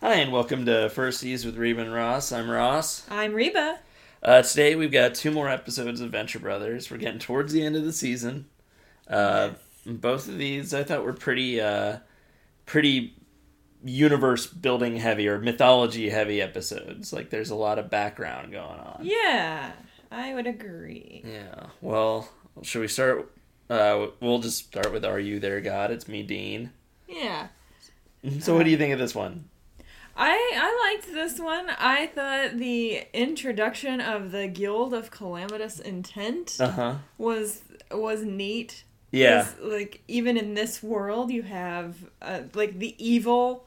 Hi, and welcome to Firsties with Reba and Ross. I'm Ross. I'm Reba. Uh, today we've got two more episodes of Venture Brothers. We're getting towards the end of the season. Uh, Both of these I thought were pretty, uh, pretty universe building heavy or mythology heavy episodes. Like there's a lot of background going on. Yeah, I would agree. Yeah. Well, should we start? Uh, we'll just start with "Are You There, God?" It's me, Dean. Yeah. So, what do you think of this one? I I liked this one. I thought the introduction of the Guild of Calamitous Intent Uh huh. was was neat. Yeah. Like even in this world, you have uh, like the evil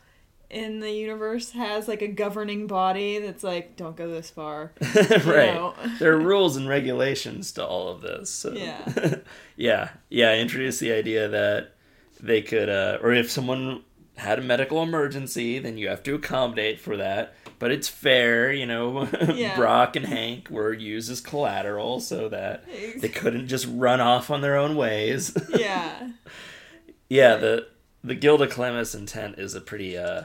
in the universe has like a governing body that's like don't go this far. right. there are rules and regulations to all of this. So. Yeah. yeah. Yeah. Introduce the idea that they could, uh, or if someone had a medical emergency, then you have to accommodate for that. But it's fair, you know. Yeah. Brock and Hank were used as collateral so that they couldn't just run off on their own ways. yeah. yeah, the the Guild of Calamitous Intent is a pretty uh,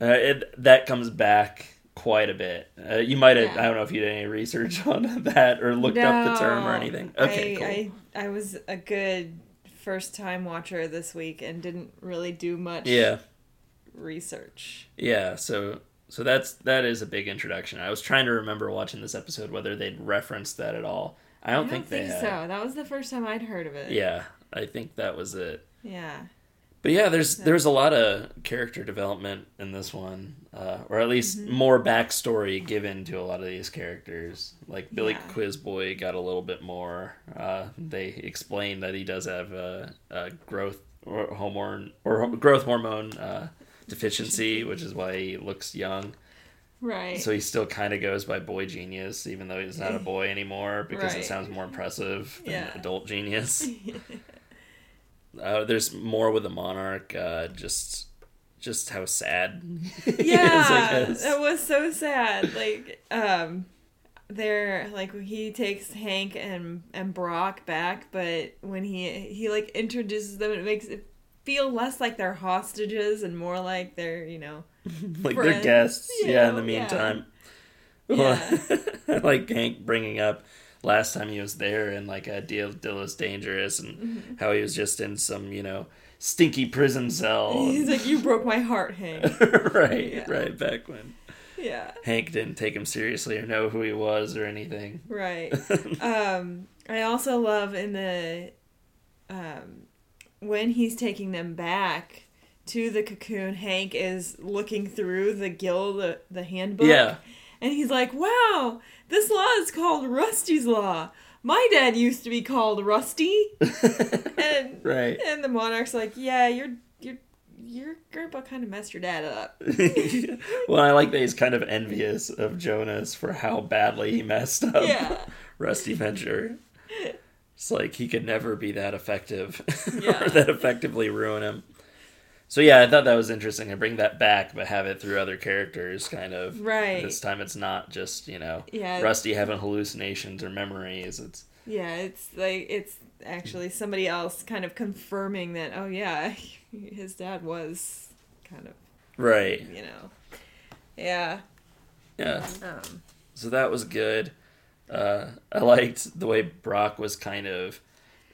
uh it that comes back quite a bit. Uh, you might have Yeah. I don't know if you did any research on that or looked up the term or anything. Okay, I, cool. I I was a good first time watcher this week and didn't really do much yeah. research. Yeah, so so that's that is a big introduction. I was trying to remember watching this episode whether they'd referenced that at all. I don't, I think, they had. so. That was the first time I'd heard of it. Yeah, I think that was it. Yeah. But yeah, there's there's a lot of character development in this one, uh, or at least more backstory given to a lot of these characters. Like Billy Yeah. Quizboy got a little bit more. Uh, they explained that he does have a, a growth or hormone or growth hormone uh, deficiency, which is why he looks young. Right. So he still kind of goes by boy genius, even though he's not a boy anymore, because it sounds more impressive than Yeah. adult genius. uh, there's more with the monarch. Uh, just, just how sad. is, yeah. guess. It was so sad. Like, um they're like he takes Hank and and Brock back, but when he he like introduces them it makes it feel less like they're hostages and more like they're, you know, like they're guests. yeah. In know, the yeah. meantime, Yeah. I like Hank bringing up last time he was there and like a deal Dilla's dangerous and Mm-hmm. how he was just in some you know stinky prison cell. He's like, You broke my heart, Hank. right, Yeah. right back when. Yeah. Hank didn't take him seriously or know who he was or anything. Right. um, I also love in the um, when he's taking them back to the cocoon. Hank is looking through the gill, the, the handbook. Yeah. And he's like, "Wow, this law is called Rusty's law. My dad used to be called Rusty." and right. and the monarch's like, "Yeah, your your your grandpa kind of messed your dad up." well, I like that he's kind of envious of Jonas for how badly he messed up Yeah. Rusty Venture. It's like he could never be that effective Yeah. or that effectively ruin him. So yeah, I thought that was interesting to bring that back, but have it through other characters, kind of. Right. This time it's not just you know Yeah. Rusty having hallucinations or memories. It's Yeah, it's like it's actually somebody else kind of confirming that. Oh yeah, his dad was kind of right. you know, yeah. Yeah. Um, So that was good. Uh, I liked the way Brock was kind of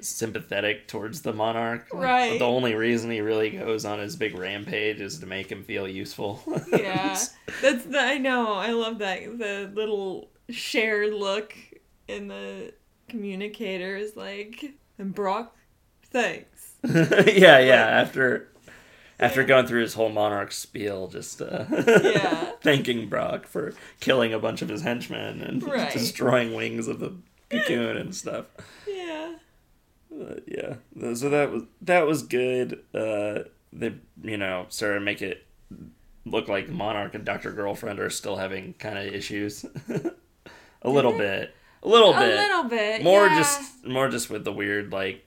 sympathetic towards the monarch. Like, Right. The only reason he really goes on his big rampage is to make him feel useful. yeah, that's the I know. I love that the little shared look in the communicator is like, and Brock, thanks. yeah, yeah. After after going through his whole monarch spiel, just uh, Yeah. thanking Brock for killing a bunch of his henchmen and Right. destroying wings of the cocoon and stuff. Yeah, Uh, yeah, so that was that was good. Uh, they you know started to make it look like Monarch and Doctor Girlfriend are still having kind of issues, a little bit, a little a bit, little bit more yeah. just more just with the weird like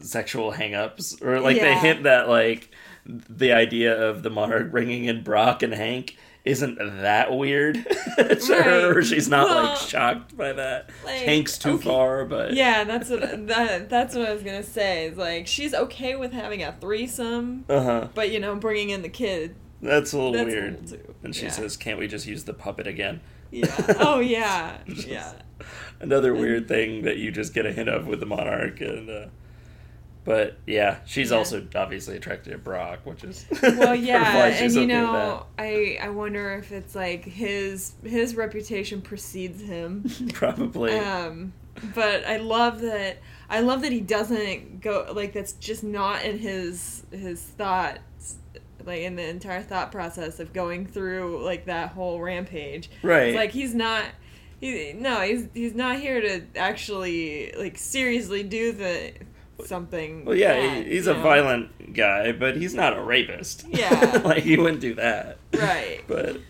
sexual hangups. Or like they hint that like the idea of the Monarch bringing in Brock and Hank isn't that weird to her. She's not Well, like shocked by that. like, Hank's too okay. far, but Yeah, that's what that that's what I was gonna say. Is like she's okay with having a threesome, uh huh. but you know, bringing in the kid That's a little That's weird. cool, too. And she Yeah. says, "Can't we just use the puppet again?" Yeah. Oh yeah. Yeah. Another weird thing that you just get a hint of with the monarch, and uh, but yeah, she's Yeah. also obviously attracted to Brock, which is Well, yeah, and you know, I I wonder if it's like his his reputation precedes him. probably. Um, but I love that. I love that he doesn't go like that's just not in his his thoughts, like in the entire thought process of going through like that whole rampage. right. It's like he's not. He, no, he's he's not here to actually like seriously do the something. well, yeah, bad, he, he's a know? violent guy, but he's not a rapist. Yeah. like he wouldn't do that. Right. But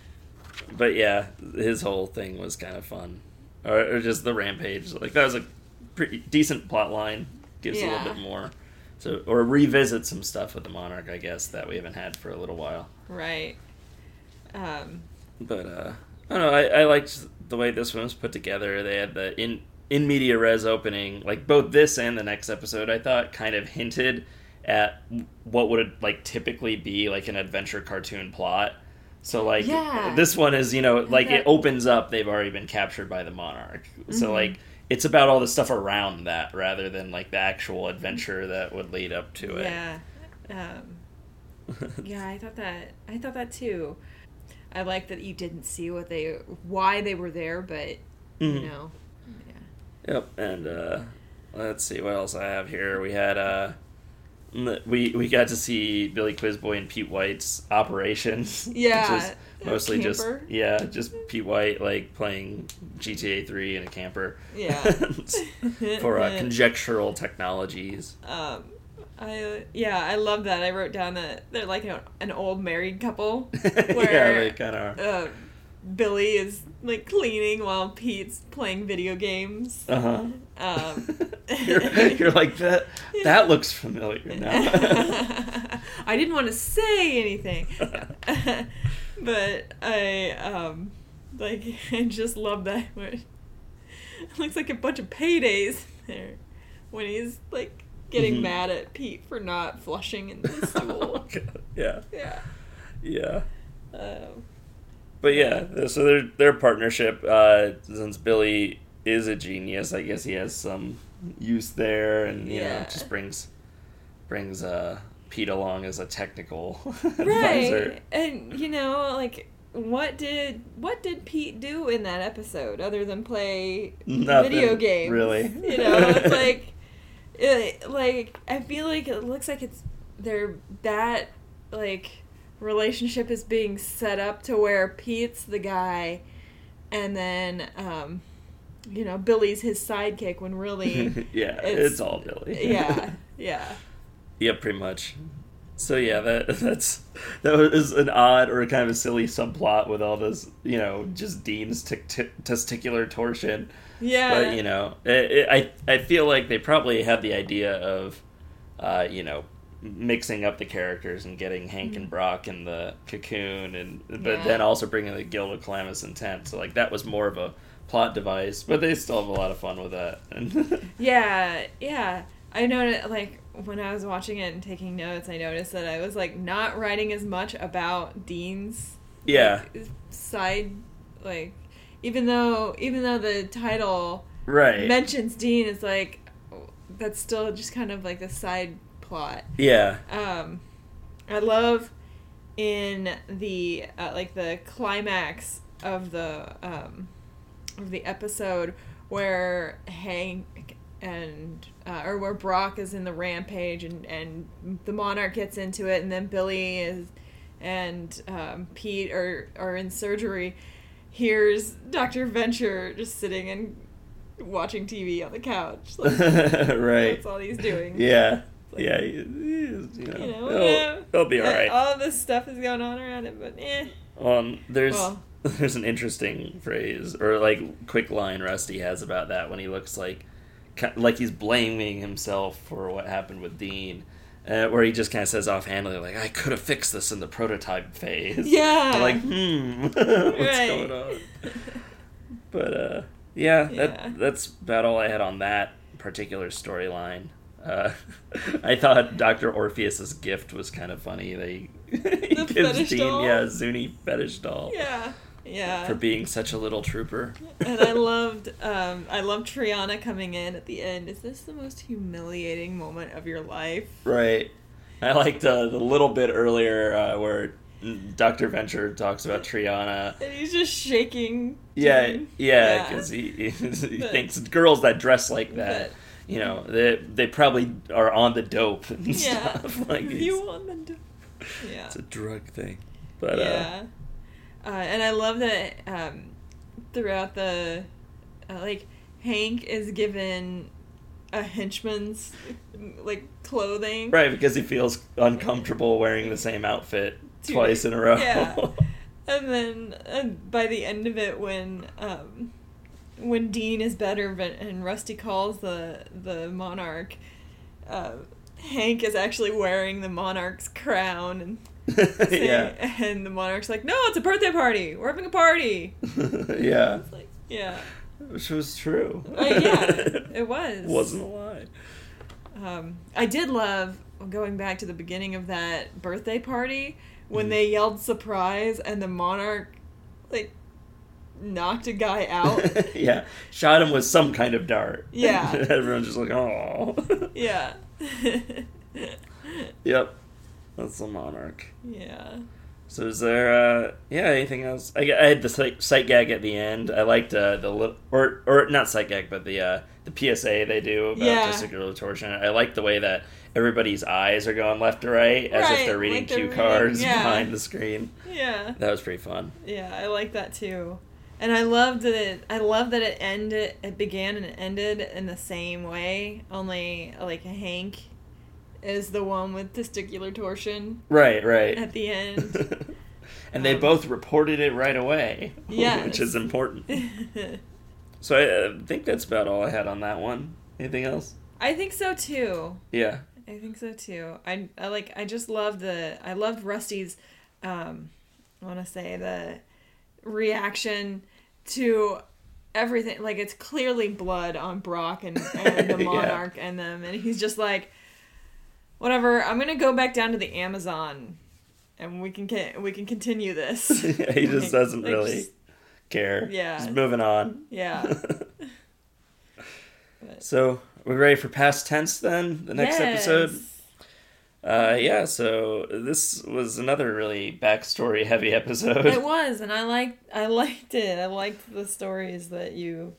but yeah, his whole thing was kind of fun, or, or just the rampage. Like that was a pretty decent plot line. Gives a little bit more. So or revisit some stuff with the monarch, I guess that we haven't had for a little while. Right. Um. But uh, I don't know. I, I liked the way this one was put together. They had the in in media res opening, like both this and the next episode. I thought kind of hinted at what would like typically be like an adventure cartoon plot. So like Yeah. this one is you know like it opens up. They've already been captured by the monarch. So Mhm. like it's about all the stuff around that rather than like the actual adventure that would lead up to it. Yeah. Um. Yeah, I thought that. I thought that too. I like that you didn't see what they, why they were there, but you Mhm. know, Yep, and uh, let's see what else I have here. We had uh, we we got to see Billy Quizboy and Pete White's operations. Yeah, which is a mostly just yeah, just Pete White like playing GTA Three in a camper. Yeah. for uh, conjectural technologies. um, I yeah, I love that. I wrote down that they're like a, an old married couple yeah, they kind of. uh, Billy is like cleaning while Pete's playing video games. Uh huh. Um, you're, you're like that. That looks familiar now. I didn't want to say anything, but I um like I just love that it looks like a bunch of paydays there when he's like getting Mhm. mad at Pete for not flushing in the Oh, stool. God. yeah, yeah. yeah. Um, But yeah, so their their partnership, uh, since Billy is a genius, I guess he has some use there, and you know, just brings brings uh, Pete along as a technical right, advisor. and you know, like. What did what did Pete do in that episode other than play Nothing, video games? really. You know, it's like, it, like I feel like it looks like it's they're that like relationship is being set up to where Pete's the guy, and then um, you know Billy's his sidekick when really, yeah, It's- it's, all Billy. yeah, yeah, yeah, pretty much. So yeah, that that's that was an odd or kind of a silly subplot with all this, you know, just Dean's tic- t- testicular torsion. yeah. but you know, it, it, I I feel like they probably had the idea of, uh, you know, mixing up the characters and getting Hank and Brock in the cocoon, and but Mm-hmm. Yeah. then also bringing the Guild of Calamitous Intent. So like that was more of a plot device, but they still have a lot of fun with that. Yeah, yeah. I noticed, like, when I was watching it and taking notes, I noticed that I was, like, not writing as much about Dean's yeah, like, side, like, even though, even though the title right. mentions Dean, it's like, that's still just kind of like the side plot. yeah, Um, I love in the, uh, like, the climax of the, um, of the episode where Hank and uh, or where Brock is in the rampage and and the Monarch gets into it and then Billy is and um, Pete are are in surgery. Here's Doctor Venture just sitting and watching TV on the couch. Like, right. That's all he's doing. Yeah, Like, yeah. he- he's, you know, You know, he'll, he'll be all Uh. All this stuff is going on around him, but eh. Um, there's Well. there's an interesting phrase or like quick line Rusty has about that when he looks like like he's blaming himself for what happened with Dean, uh, where he just kind of says offhandedly like I could have fixed this in the prototype phase. Yeah. Like hmm, what's Right. going on? But uh, yeah, Yeah. that that's about all I had on that particular storyline. Uh, I thought Doctor Orpheus's gift was kind of funny. They he The gives Dean, doll? yeah, Zuni fetish doll Yeah. Yeah. for being such a little trooper. and I loved um I loved Triana coming in at the end. Is this the most humiliating moment of your life? Right. I liked uh, the little bit earlier uh, where Dr. Venture talks about Triana. And he's just shaking. Yeah, yeah, Yeah. because he, he But- thinks girls that dress like that, you know, they they probably are on the dope and Yeah. stuff. Like you want them to Yeah. it's a drug thing. But uh, yeah. Uh, and I love that um, throughout the uh, like Hank is given a henchman's like clothing. right, because he feels uncomfortable wearing the same outfit Two twice in a row. yeah. And then and by the end of it, when um, when Dean is better, but and Rusty calls the the monarch, uh, Hank is actually wearing the monarch's crown and. saying- yeah. And the monarch's like, "No, it's a birthday party. We're having a party." yeah. Like, yeah, Which was true. Uh, yeah, it was. Wasn't a lie. Um, I did love going back to the beginning of that birthday party when Mhm. they yelled surprise and the monarch like knocked a guy out. yeah. Shot him with some kind of dart. Yeah. Everyone's just like, oh. yeah. Yep. That's the monarch. yeah. So is there, uh, yeah, anything else? I, I had the sight, sight gag at the end. I liked uh, the little, or or not sight gag, but the uh, the PSA they do about Yeah. testicular torsion. I like the way that everybody's eyes are going left to right, as Right, if they're reading like they're cue reading- cards yeah. behind the screen. Yeah. That was pretty fun. Yeah, I like that too. And I loved that it I love that it ended it began and it ended in the same way, only like Hank is the one with testicular torsion Right, right. at the end. and they Um, both reported it right away, Yes. which is important. So I uh, think that's about all I had on that one. Anything else? I think so too. Yeah. I think so too. I, I like I just love the I loved Rusty's um I want to say the reaction to everything like it's clearly blood on Brock and, and the Yeah. monarch and them and he's just like whatever I'm to go back down to the Amazon and we can ca- we can continue this. Yeah, he just Like- doesn't like, really just- care. Yeah. Just moving on. yeah. So we're ready for past tense then? The next episode? Uh yeah, so this was another really backstory heavy episode. It was, and I liked I liked it. I liked the stories that you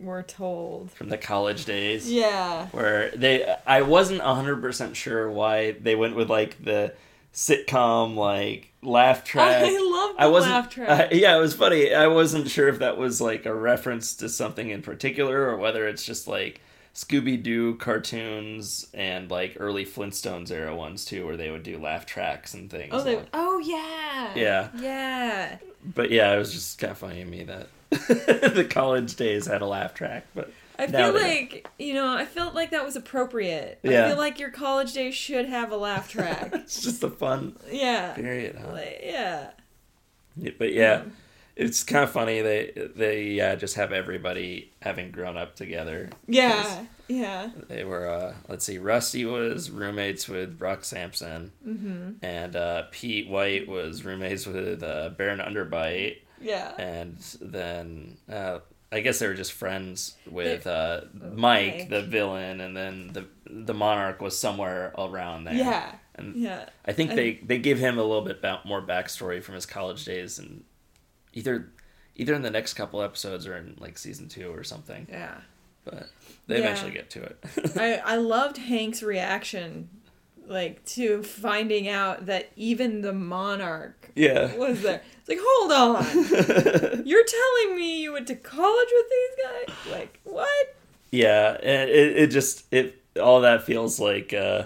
were told. from the college days. Yeah. Where they I wasn't hundred percent sure why they went with like the sitcom like laugh track. I love I wasn't. laugh track. uh, yeah, it was funny. I wasn't sure if that was like a reference to something in particular or whether it's just like Scooby Doo cartoons and like early Flintstones era ones too, where they would do laugh tracks and things. oh, they. like- Oh yeah. Yeah. Yeah. But yeah, it was just kind of funny to me that the college days had a laugh track. But I feel like you know. I felt like that was appropriate. Yeah. I feel like your college days should have a laugh track. it's just a fun yeah. period. Huh? Like, yeah. Yeah, But yeah, it's kind of funny. They they yeah just have everybody having grown up together. Yeah. Yeah. They were, uh, let's see, Rusty was roommates with Brock Sampson, Mm-hmm. and uh, Pete White was roommates with uh, Baron Underbite, Yeah. and then uh, I guess they were just friends with uh, Mike, Mike. the villain, and then the the Monarch was somewhere around there. Yeah. and Yeah. I think I- they they give him a little bit more backstory from his college days, and either either in the next couple episodes or in like season two or something. Yeah. But they Yeah. eventually get to it. I, I loved Hank's reaction, like to finding out that even the monarch yeah. was there. It's like, hold on, you're telling me you went to college with these guys? Like, what? Yeah, and it, it just it all that feels like uh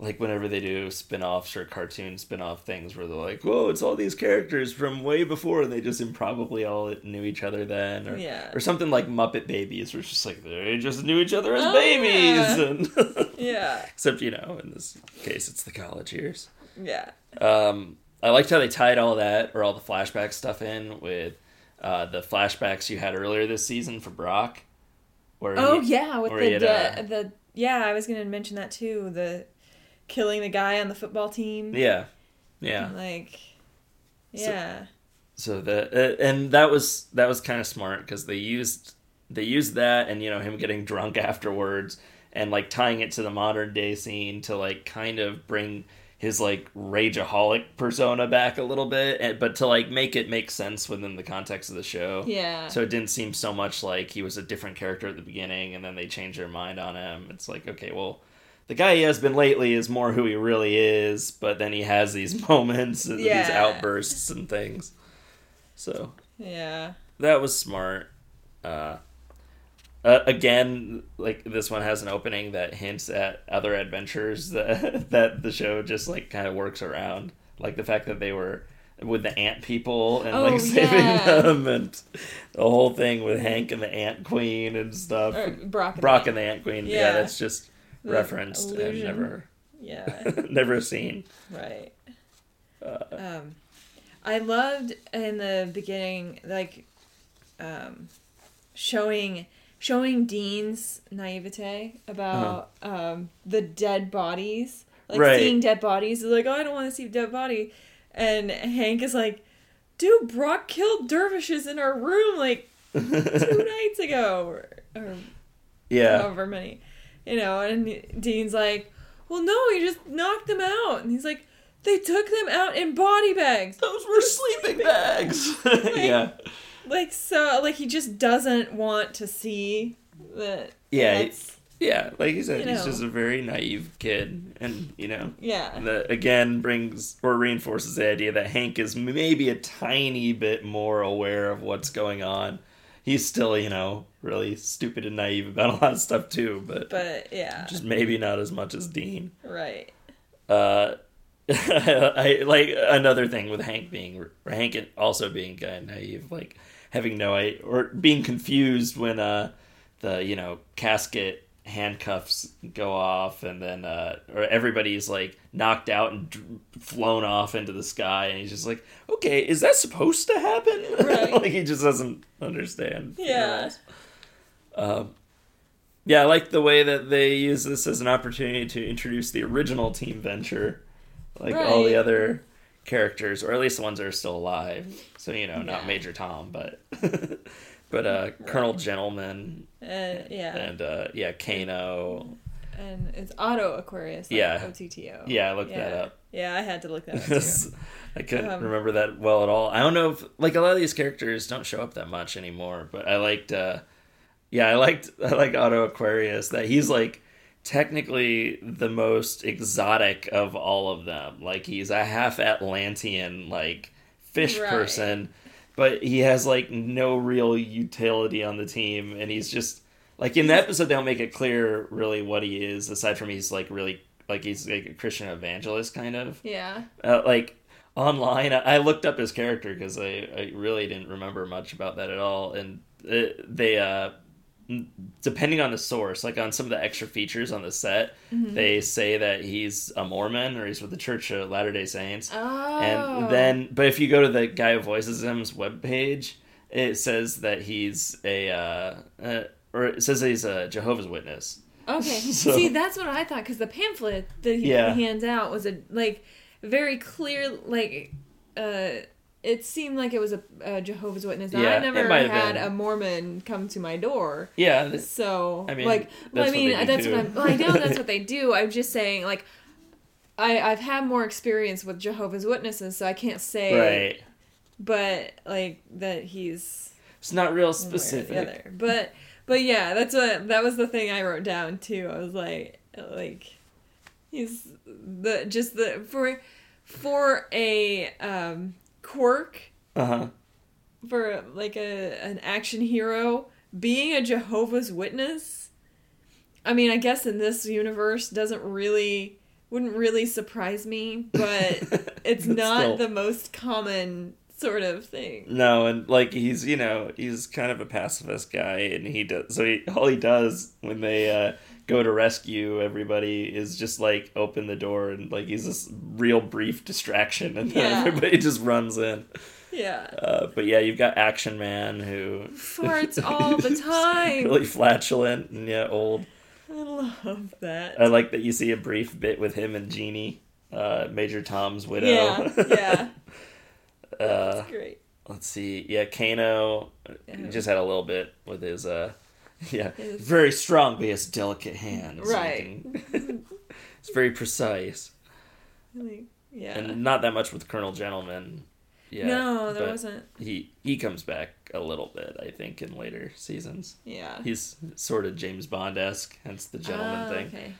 like whenever they do spin-offs or cartoon spin-off things where they're like, "Whoa, it's all these characters from way before and they just improbably all knew each other then." Or Yeah. or something like Muppet Babies where it's just like they just knew each other as Oh, babies yeah. and Yeah, except, you know, in this case it's the college years. yeah, Um I liked how they tied all that or all the flashback stuff in with uh, the flashbacks you had earlier this season for Brock. Where Oh he- yeah, with the had, the, uh, the yeah, I was gonna mention that too. The killing the guy on the football team. Yeah. Yeah. Like, yeah. So that uh, and that was that was kind of smart because they used they used that and you know him getting drunk afterwards and like tying it to the modern day scene to like kind of bring his like rageaholic persona back a little bit and, but to like make it make sense within the context of the show yeah. so it didn't seem so much like he was a different character at the beginning and then they changed their mind on him it's like okay well the guy he has been lately is more who he really is but then he has these moments and these outbursts and things so yeah. that was smart. Uh, uh, again, like this one has an opening that hints at other adventures that that the show just like kind of works around, like the fact that they were with the ant people and Oh, like saving yeah. them, and the whole thing with Hank and the Ant Queen and stuff. Or Brock. and Brock the- and the Ant Queen, yeah, Yeah. that's just Referenced and never Yeah. never seen. Right. Uh, Um, I loved in the beginning, like, um, showing showing Dean's naivete about um the dead bodies, like Right. seeing dead bodies. He's like, oh, I don't want to see a dead body, and Hank is like, dude, Brock killed dervishes in our room like two nights ago, or, or yeah, however many, you know. And Dean's like, well, no, he just knocked them out, and he's like, they took them out in body bags, those were sleeping bags. yeah. like so, like he just doesn't want to see that. Yeah, that's- Yeah, like you said, You he's know. just a very naive kid, and you know yeah, that again brings or reinforces the idea that Hank is maybe a tiny bit more aware of what's going on. He's still, you know, really stupid and naive about a lot of stuff too, but, but yeah, just maybe not as much as Dean. right. Uh, I like another thing with Hank being Hank also being kind of naive, like having no idea or being confused when uh the you know casket handcuffs go off and then uh or everybody's like knocked out and d- flown off into the sky and he's just like okay is that supposed to happen Right. like he just doesn't understand Yeah. um yeah, I like the way that they use this as an opportunity to introduce the original Team Venture, like all the other characters, or at least the ones that are still alive. So you know, not Major Tom, but but uh, Colonel Gentleman Uh, yeah, and uh, yeah, Kano. and it's Otto Aquarius. Like Yeah. OTTO. Yeah, I looked yeah. that up. Yeah, I had to look that up too. I couldn't Um, remember that well at all. I don't know if like a lot of these characters don't show up that much anymore, but I liked uh yeah, I liked I like Otto Aquarius that he's like technically the most exotic of all of them. Like he's a half Atlantean like fish Right. person, but he has like no real utility on the team and he's just like in the episode they don't make it clear really what he is aside from he's like really like he's like a Christian evangelist kind of. Yeah, uh, like online i I looked up his character because I, I really didn't remember much about that at all and it, they uh depending on the source like on some of the extra features on the set Mm-hmm. they say that he's a mormon or he's with the church of latter day saints Oh. and then but if you go to the guy who voices him's webpage it says that he's a uh, uh or it says that he's a jehovah's witness Okay. So- See, that's what I thought because the pamphlet that he Yeah. hands out was a like very clear like uh it seemed like it was a, a Jehovah's Witness. Now, Yeah, I never had been. a Mormon come to my door. yeah th- So I mean, like well, I what mean do that's too. what I'm, well, I know that's what they do. I'm just saying like I I've had more experience with Jehovah's Witnesses, so I can't say right but like that he's it's not real one way or the specific other. But but yeah, that's what that was the thing I wrote down too. I was like like he's the just the for for a um quirk uh-huh for like a an action hero being a Jehovah's Witness. I mean, I guess in this universe doesn't really wouldn't really surprise me, but it's not still. the most common sort of thing. No, and like he's you know he's kind of a pacifist guy, and he does so he all he does when they uh, go to rescue everybody is just like open the door and like he's this real brief distraction, and then Yeah. everybody just runs in. Yeah. Uh, but yeah, you've got Action Man who Farts all the time. really flatulent and yeah old. I love that. I like that you see a brief bit with him and Jeannie. uh, Major Tom's widow. Yeah, yeah. uh, That's great. let's see. Yeah, Kano Yeah. just had a little bit with his uh yeah, His- very strong but he has delicate hands. Right. can- it's very precise. Like, yeah. And not that much with Colonel Gentleman. Yeah. no, there wasn't. He he comes back a little bit, I think, in later seasons. Yeah. He's sort of James Bond esque, hence the gentleman Ah, thing. Okay.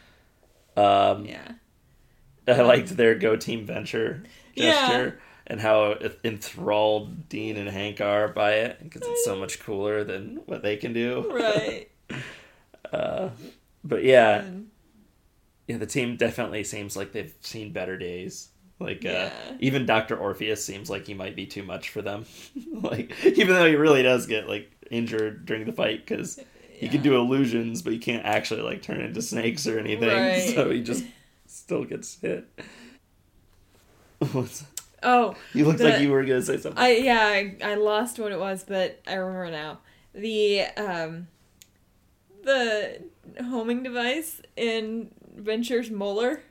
Um Yeah. I liked their go team venture Yeah. gesture and how enthralled Dean and Hank are by it because it's so much cooler than what they can do. Right. Uh, but yeah, yeah, the team definitely seems like they've seen better days. Like uh, even Doctor Orpheus seems like he might be too much for them. like even though he really does get like injured during the fight because he can do illusions, but he can't actually like turn into snakes or anything. Right. So he just still gets hit. What's- Oh, you looked like you were gonna say something. I yeah, I, I lost what it was, but I remember now. The um the homing device in Venture's molar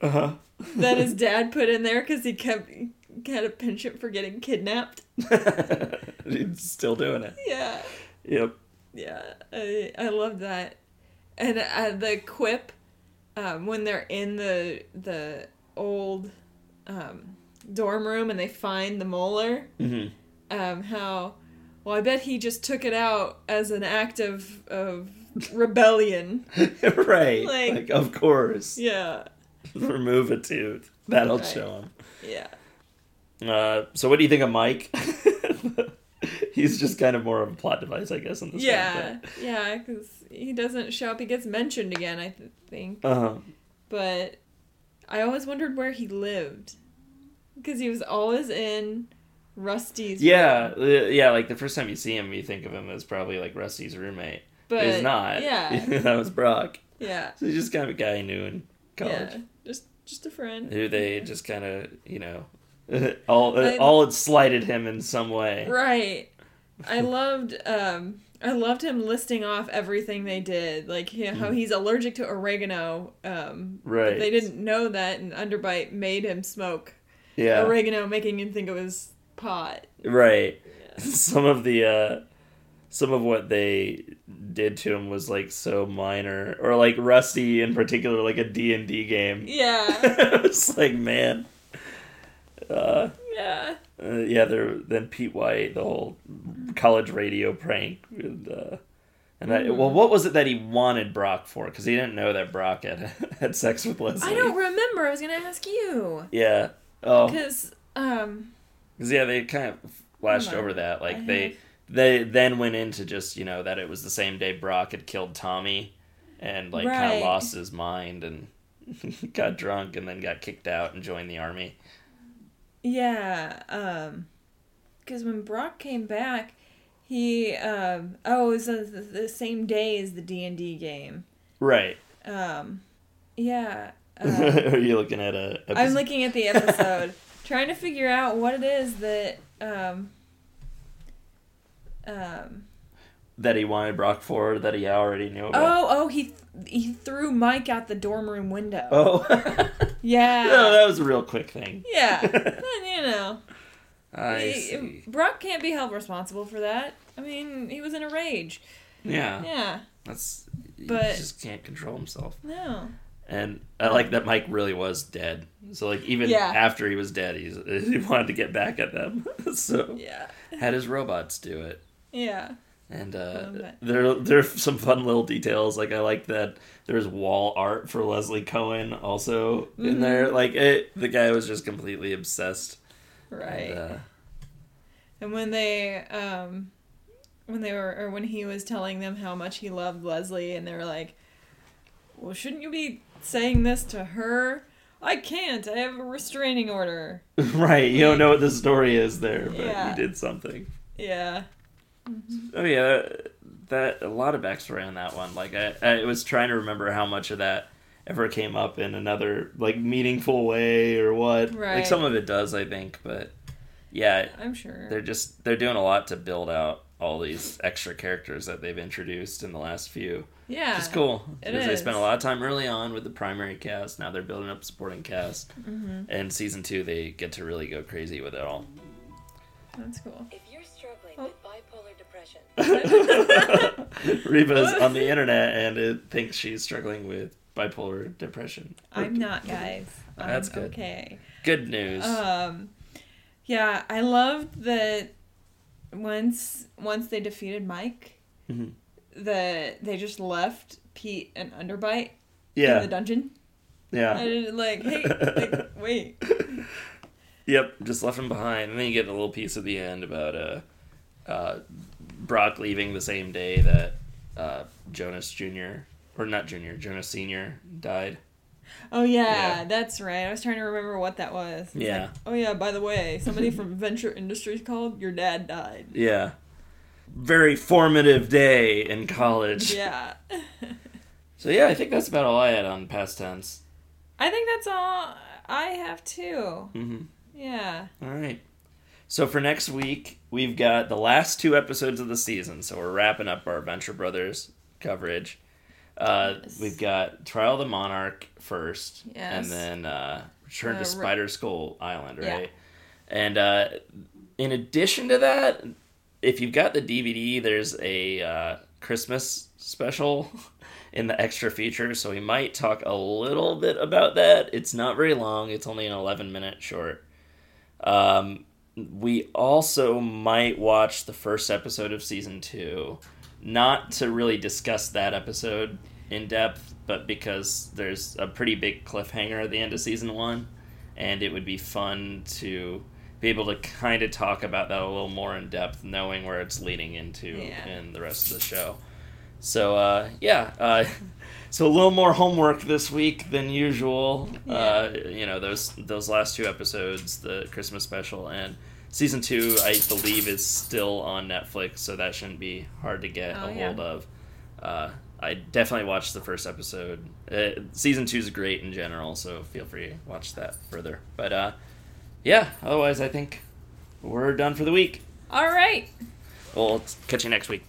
Uh huh. that his dad put in there because he kept had a penchant for getting kidnapped. He's still doing it. Yeah, Yep. yeah, I I love that, and uh, the quip um, when they're in the the old um, dorm room and they find the molar. hmm um, how well I bet he just took it out as an act of of rebellion. right. Like- Like, of course. Yeah, Remove a tooth. That'll Right. show him. yeah, Uh, so what do you think of Mike? He's just kind of more of a plot device, I guess, in this yeah, yeah. Because he doesn't show up. He gets mentioned again, I th- think. Uh huh. But I always wondered where he lived because he was always in Rusty's. Yeah, room. uh, yeah. Like the first time you see him, you think of him as probably like Rusty's roommate. but he's not. Yeah, that was Brock. yeah, So he's just kind of a guy he knew in college. yeah. Just just a friend. Who they just kind of, you know, all I- all had slighted him in some way. Right. I loved um I loved him listing off everything they did, like how he's allergic to oregano. Um, Mm. Right. They didn't know that, and Underbite made him smoke Yeah. oregano, making him think it was pot. Right. Yeah. Some of the uh some of what they did to him was like so minor or like Rusty in particular like a D&D game. Yeah, it was like man. Uh, yeah, uh, yeah, there then Pete White, the whole college radio prank with uh and I, well, what was it that he wanted Brock for? Because he didn't know that Brock had had sex with Leslie. I don't remember. I was gonna ask you Yeah. Oh, because um, Because yeah, they kind of flashed over that. Like I they have- they then went into just you know that it was the same day Brock had killed Tommy, and like kind of lost his mind and got drunk and then got kicked out and joined the army. yeah, um, because when Brock came back, he um, oh, it was the, the, the same day as the D and D game. Right. Um, yeah. Uh, Are you looking at a? I'm looking at the episode, trying to figure out what it is that um, um. that he wanted Brock for that he already knew about. Oh, oh, he th- he threw Mike out the dorm room window. Oh. Yeah. no, that was a real quick thing. Yeah. You know, I he- see. Brock can't be held responsible for that. I mean, he was in a rage. Yeah, Yeah. that's. But He just can't control himself. No. And I like that Mike really was dead. So like even Yeah. after he was dead, he's, he wanted to get back at them. so Yeah. had his robots do it. Yeah. And uh, love that. there are some fun little details. Like I like that there's wall art for Leslie Cohen also in Mhm. there. Like it, the guy was just completely obsessed. Right. And, uh, And when they um when they were or when he was telling them how much he loved Leslie and they were like, "Well, shouldn't you be saying this to her?" I can't. I have a restraining order. right, you don't know what the story is there, but Yeah. he did something. Yeah. Mm-hmm. Oh yeah, that, that a lot of backstory on that one. Like I, I was trying to remember how much of that ever came up in another like meaningful way or what. Right. Like some of it does, I think, but yeah, I'm sure. they're just they're doing a lot to build out all these extra characters that they've introduced in the last few. Yeah. Which is cool. It Because they spent a lot of time early on with the primary cast. Now they're building up supporting cast. Mm-hmm. And season two, they get to really go crazy with it all. That's cool. If you're struggling Oh. with bipolar depression, Reba's on the internet and it thinks she's struggling with bipolar depression. I'm not, guys. I'm That's good. Okay. Good news. Um, yeah, I loved that once once they defeated Mike, Mhm. that they just left Pete and Underbite yeah. in the dungeon. Yeah. didn't like, hey, like, wait. Yep. Just left him behind. And then you get a little piece at the end about uh, uh, Brock leaving the same day that uh, Jonas Jr. or not Jr. Jonas Sr. died. Oh yeah, Yeah. that's right. I was trying to remember what that was. It's Yeah. like, oh yeah. By the way, somebody from Venture Industries called. Your dad died. Yeah. Very formative day in college. Yeah. So yeah, I think that's about all I had on past tense. I think that's all I have too. hmm Yeah. All right. So for next week, we've got the last two episodes of the season. So we're wrapping up our Venture Brothers coverage. Uh, Yes. We've got Trial of the Monarch first, Yes. and then uh, Return Uh, to Spider Skull Island, Yeah. right? And uh, in addition to that, if you've got the DVD, there's a uh, Christmas special in the extra features, so we might talk a little bit about that. It's not very long; it's only an 11 minute short. Um, we also might watch the first episode of season two, not to really discuss that episode in depth, but because there's a pretty big cliffhanger at the end of season one, and it would be fun to be able to kind of talk about that a little more in depth, knowing where it's leading into Yeah. in the rest of the show. So uh, yeah, uh, so a little more homework this week than usual. Uh, you know those those last two episodes, the Christmas special and season two, I believe is still on Netflix, so that shouldn't be hard to get Oh, a yeah. hold of. Uh, I definitely watched the first episode. Uh, season two is great in general, so feel free to watch that further. But uh, yeah, otherwise I think we're done for the week. All right. We'll catch you next week.